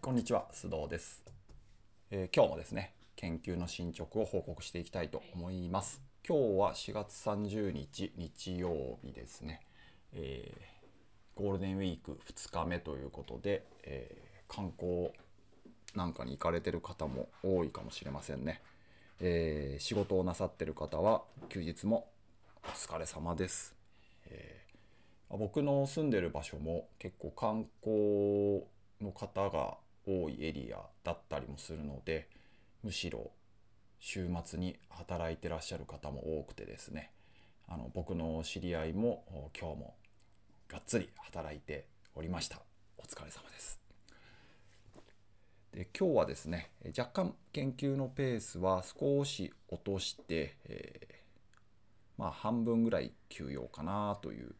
こんにちは、須藤です、えー今日もですね、研究の進捗を報告していきたいと思います。今日は4月30日、日曜日ですね、えーゴールデンウィーク2日目ということで、えー観光なんかに行かれてる方も多いかもしれませんね。えー仕事をなさってる方は休日もお疲れ様です。え僕の住んでる場所も結構観光の方が多いエリアだったりもするのでむしろ週末に働いてらっしゃる方も多くてですねあの僕の知り合いも今日もがっつり働いておりました。お疲れ様です。で今日はですね若干研究のペースは少し落として、えーまあ半分ぐらい休養かなという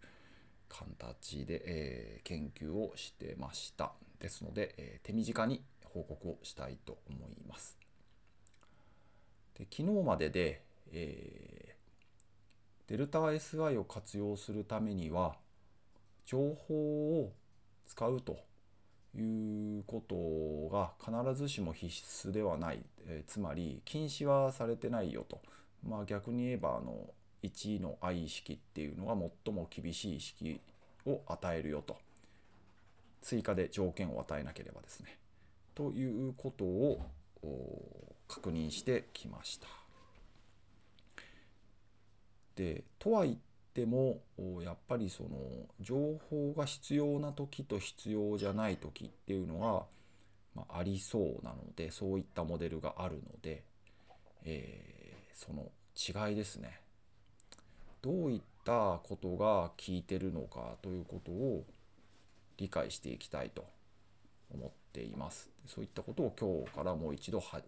形で、えー研究をしてました。ですので、えー手短に報告をしたいと思います。で昨日までで、えーデルタ SI を活用するためには情報を使うということが必ずしも必須ではない、えーつまり禁止はされてないよと、まあ、逆に言えばあの1の愛意識っていうのが最も厳しい意識を与えるよと。追加で条件を与えなければですねということを確認してきました。でとは言ってもやっぱりその情報が必要な時と必要じゃない時っていうのが、まあ、ありそうなのでそういったモデルがあるので、えーその違いですねどういったことが効いてるのかということを理解していきたいと思っています。そういったことを今日からもう一度は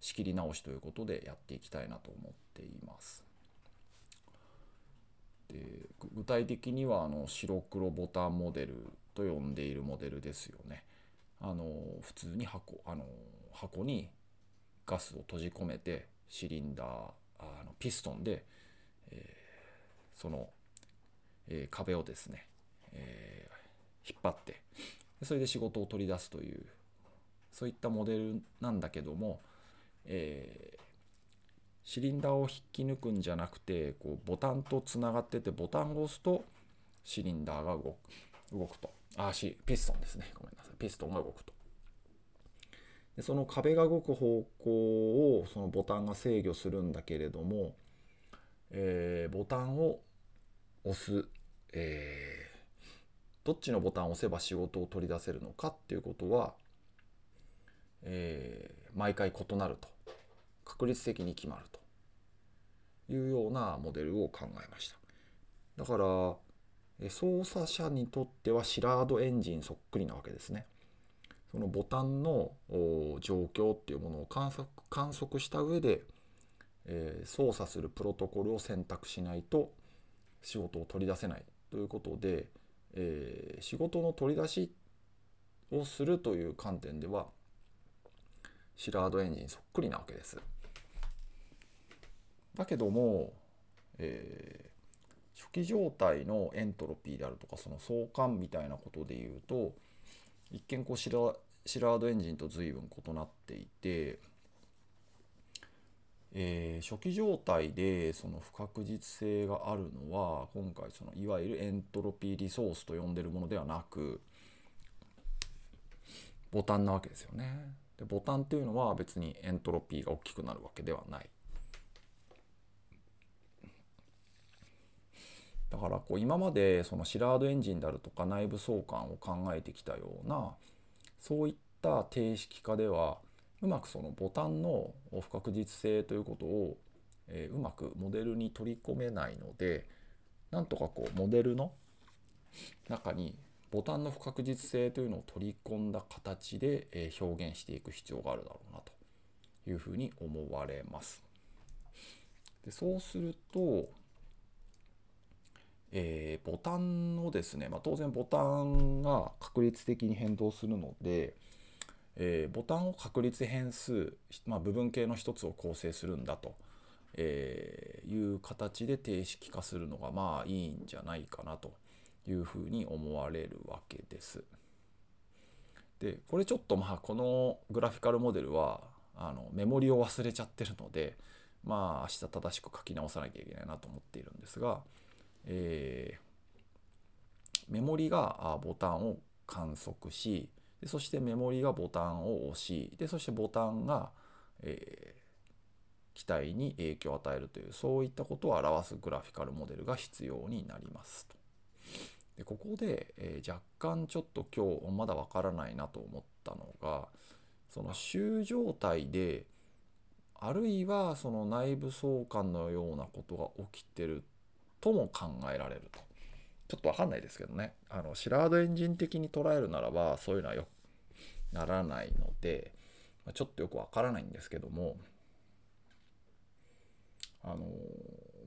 仕切り直しということでやっていきたいなと思っています。で具体的にはあの白黒ボタンモデルと呼んでいるモデルですよね。あの普通に箱あの箱にガスを閉じ込めてシリンダーあのピストンで、えーその、えー壁をですね、えー引っ張ってそれで仕事を取り出すというそういったモデルなんだけども、えーシリンダーを引き抜くんじゃなくてこうボタンとつながっててボタンを押すとシリンダーが動く動くと。あしピストンですね。ごめんなさい。ピストンが動くと。でその壁が動く方向をそのボタンが制御するんだけれども、えーボタンを押す、えーどっちのボタンを押せば仕事を取り出せるのかっていうことは、えー毎回異なると確率的に決まるというようなモデルを考えました。だから操作者にとってはシラードエンジンそっくりなわけですね。そのボタンの状況っていうものを観測観測した上で、えー操作するプロトコルを選択しないと仕事を取り出せないということで、えー仕事の取り出しをするという観点ではシラードエンジンそっくりなわけです。だけども、えー初期状態のエントロピーであるとかその相関みたいなことで言うと一見こうシラシラードエンジンと随分異なっていて、えー初期状態でその不確実性があるのは今回そのいわゆるエントロピーリソースと呼んでるものではなくボタンなわけですよね。でボタンっていうのは別にエントロピーが大きくなるわけではない。だからこう今までそのシラードエンジンであるとか内部相関を考えてきたようなそういった定式化ではうまくそのボタンの不確実性ということを、えうまくモデルに取り込めないのでなんとかこうモデルの中にボタンの不確実性というのを取り込んだ形で、え表現していく必要があるだろうなというふうに思われます。でそうすると、えーボタンをですね、まあ、当然ボタンが確率的に変動するので、えーボタンを確率変数、まあ、部分形の一つを構成するんだと、えーいう形で定式化するのがまあいいんじゃないかなというふうに思われるわけです。でこれちょっとまあこのグラフィカルモデルはあのメモリを忘れちゃってるのでまあ明日正しく書き直さなきゃいけないなと思っているんですが、えー、メモリがボタンを観測しでそしてメモリがボタンを押しでそしてボタンが、えー、機体に影響を与えるというそういったことを表すグラフィカルモデルが必要になりますと。でここで、えー、若干ちょっと今日まだわからないなと思ったのがその集状態であるいはその内部相関のようなことが起きてるとも考えられると。ちょっとわかんないですけどね。あの、シラードエンジン的に捉えるならば、そういうのはよならないので、まあちょっとよくわからないんですけども、あの、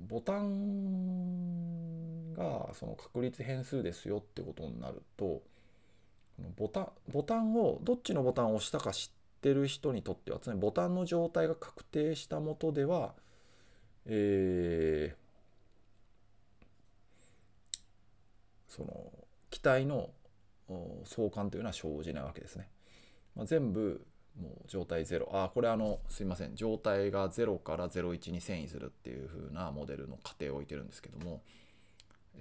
ボタンがその確率変数ですよってことになると、ボタン、ボタンを、どっちのボタンを押したか知ってる人にとっては、つまりボタンの状態が確定したもとでは、えー、その機体の相関というのは生じないわけですね。まあ、全部もう状態0あこれあのすいません状態が0から01に遷移するっていう風なモデルの過程を置いてるんですけども、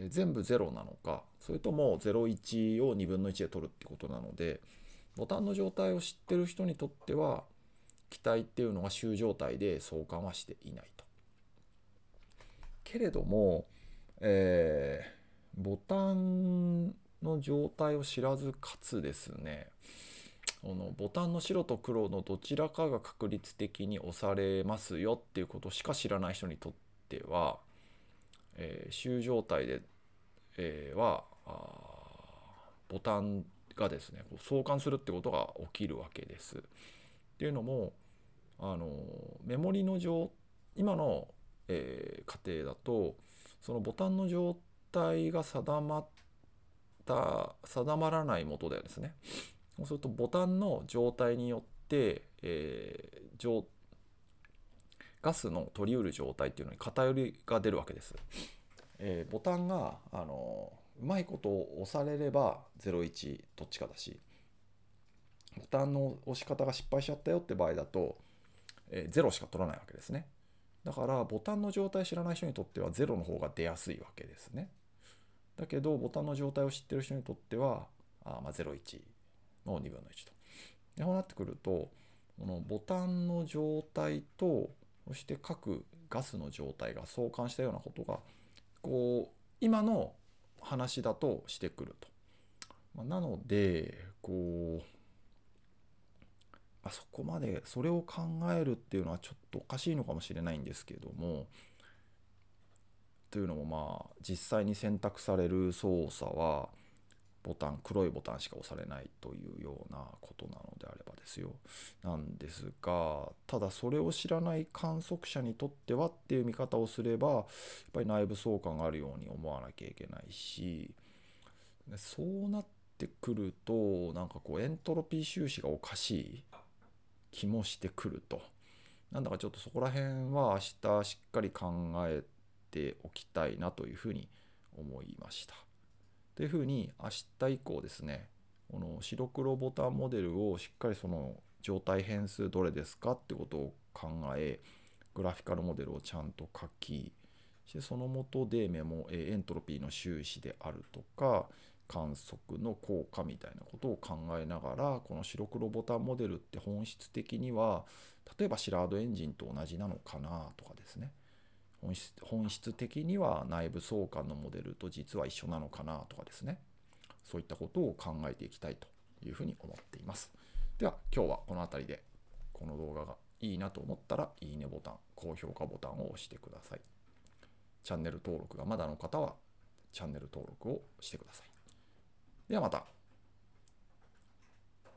全部0なのかそれとも01を2分の1で取るってことなのでボタンの状態を知ってる人にとっては機体っていうのが終状態で相関はしていないと。けれども、えーボタンの状態を知らずかつですねこのボタンの白と黒のどちらかが確率的に押されますよっていうことしか知らない人にとっては、えー、終状態で、えー、はボタンがですね相関するってことが起きるわけです。っていうのもあのメモリの状今の、えー、過程だとそのボタンの状態が定まった定まらないもとでですねそうするとボタンの状態によって、えー、ガスの取りうる状態っていうのに偏りが出るわけです。えー、ボタンがあのうまいことを押されれば01どっちかだしボタンの押し方が失敗しちゃったよって場合だと、えー、0しか取らないわけですね。だからボタンの状態知らない人にとっては0の方が出やすいわけですね。だけどボタンの状態を知ってる人にとってはあまあ01の2分の1と。でこうなってくるとこのボタンの状態とそして各ガスの状態が相関したようなことがこう今の話だとしてくると。ま、なのでこうあそこまでそれを考えるっていうのはちょっとおかしいのかもしれないんですけどもというのもまあ実際に選択される操作はボタン黒いボタンしか押されないというようなことなのであればですよなんですがただそれを知らない観測者にとってはっていう見方をすればやっぱり内部相関があるように思わなきゃいけないしそうなってくるとなんかこうエントロピー収支がおかしい気もしてくるとなんだかちょっとそこら辺は明日しっかり考えておきたいなというふうに思いました。というふうに明日以降ですねこの白黒ボタンモデルをしっかりその状態変数どれですかってことを考えグラフィカルモデルをちゃんと書きしてそのもとでメモエントロピーの収支であるとか観測の効果みたいなことを考えながらこの白黒ボタンモデルって本質的には例えばシラードエンジンと同じなのかなとかですね。本質本質的には内部相関のモデルと実は一緒なのかなとかですね。そういったことを考えていきたいというふうに思っています。では今日はこの辺りでこの動画がいいなと思ったらいいねボタン高評価ボタンを押してください。チャンネル登録がまだの方はチャンネル登録をしてください。ではまた。